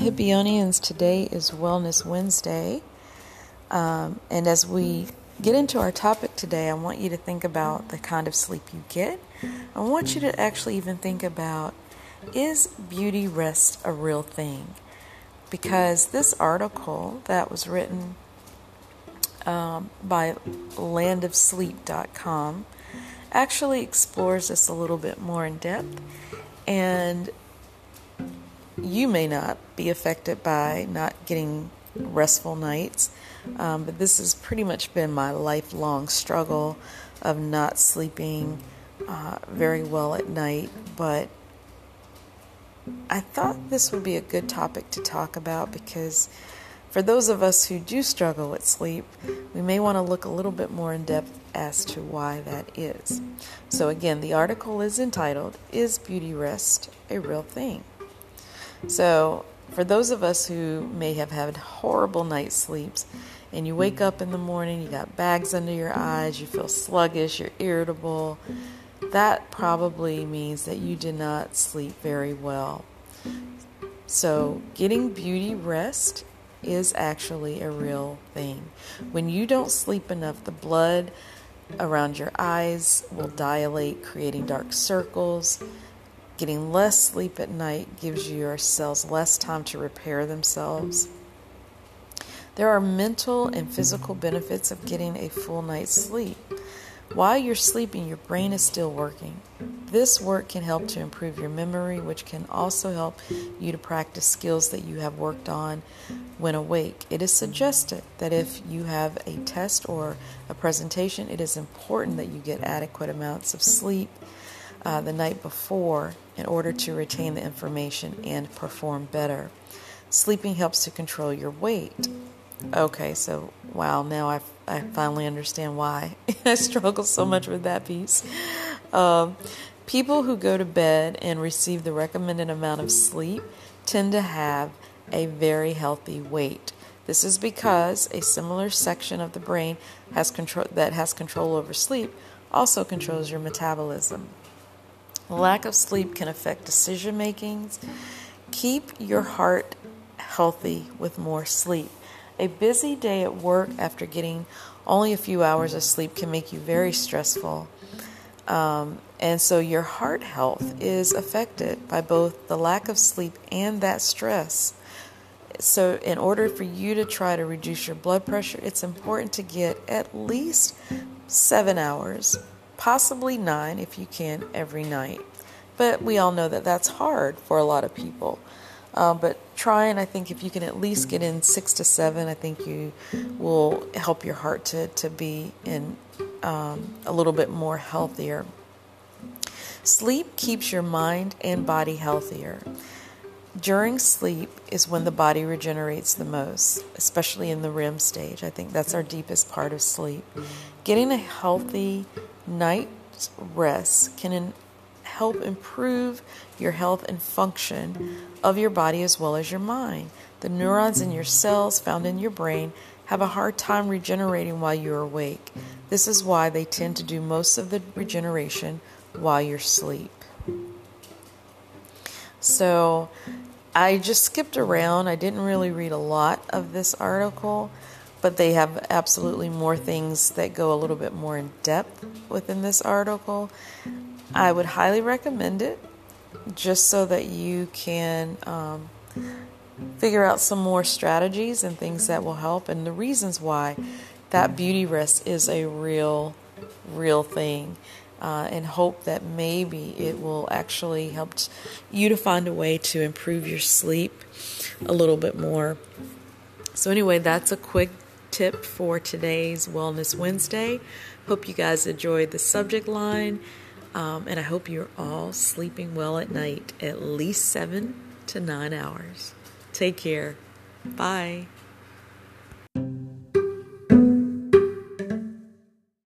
Hippionians, today is Wellness Wednesday. Um, and as we get into our topic today, I want you to think about the kind of sleep you get. I want you to actually even think about is beauty rest a real thing? Because this article that was written um, by landofsleep.com actually explores this a little bit more in depth. And you may not be affected by not getting restful nights, um, but this has pretty much been my lifelong struggle of not sleeping uh, very well at night. But I thought this would be a good topic to talk about because for those of us who do struggle with sleep, we may want to look a little bit more in depth as to why that is. So, again, the article is entitled Is Beauty Rest a Real Thing? So, for those of us who may have had horrible night sleeps and you wake up in the morning, you got bags under your eyes, you feel sluggish, you're irritable, that probably means that you did not sleep very well. So, getting beauty rest is actually a real thing. When you don't sleep enough, the blood around your eyes will dilate, creating dark circles. Getting less sleep at night gives your cells less time to repair themselves. There are mental and physical benefits of getting a full night's sleep. While you're sleeping, your brain is still working. This work can help to improve your memory, which can also help you to practice skills that you have worked on when awake. It is suggested that if you have a test or a presentation, it is important that you get adequate amounts of sleep uh, the night before in order to retain the information and perform better. Sleeping helps to control your weight. Okay, so wow, now I, I finally understand why I struggle so much with that piece. Um, people who go to bed and receive the recommended amount of sleep tend to have a very healthy weight. This is because a similar section of the brain has control that has control over sleep also controls your metabolism. Lack of sleep can affect decision making. Keep your heart healthy with more sleep. A busy day at work after getting only a few hours of sleep can make you very stressful. Um, and so your heart health is affected by both the lack of sleep and that stress. So, in order for you to try to reduce your blood pressure, it's important to get at least seven hours possibly nine if you can every night. But we all know that that's hard for a lot of people. Uh, but try and I think if you can at least get in six to seven, I think you will help your heart to, to be in um, a little bit more healthier. Sleep keeps your mind and body healthier. During sleep is when the body regenerates the most, especially in the REM stage. I think that's our deepest part of sleep. Getting a healthy night's rest can help improve your health and function of your body as well as your mind. The neurons in your cells found in your brain have a hard time regenerating while you're awake. This is why they tend to do most of the regeneration while you're asleep. So, I just skipped around. I didn't really read a lot of this article but they have absolutely more things that go a little bit more in depth within this article. I would highly recommend it just so that you can um, figure out some more strategies and things that will help and the reasons why that beauty rest is a real, real thing. Uh, and hope that maybe it will actually help you to find a way to improve your sleep a little bit more. So, anyway, that's a quick tip for today's Wellness Wednesday. Hope you guys enjoyed the subject line, um, and I hope you're all sleeping well at night, at least seven to nine hours. Take care. Bye.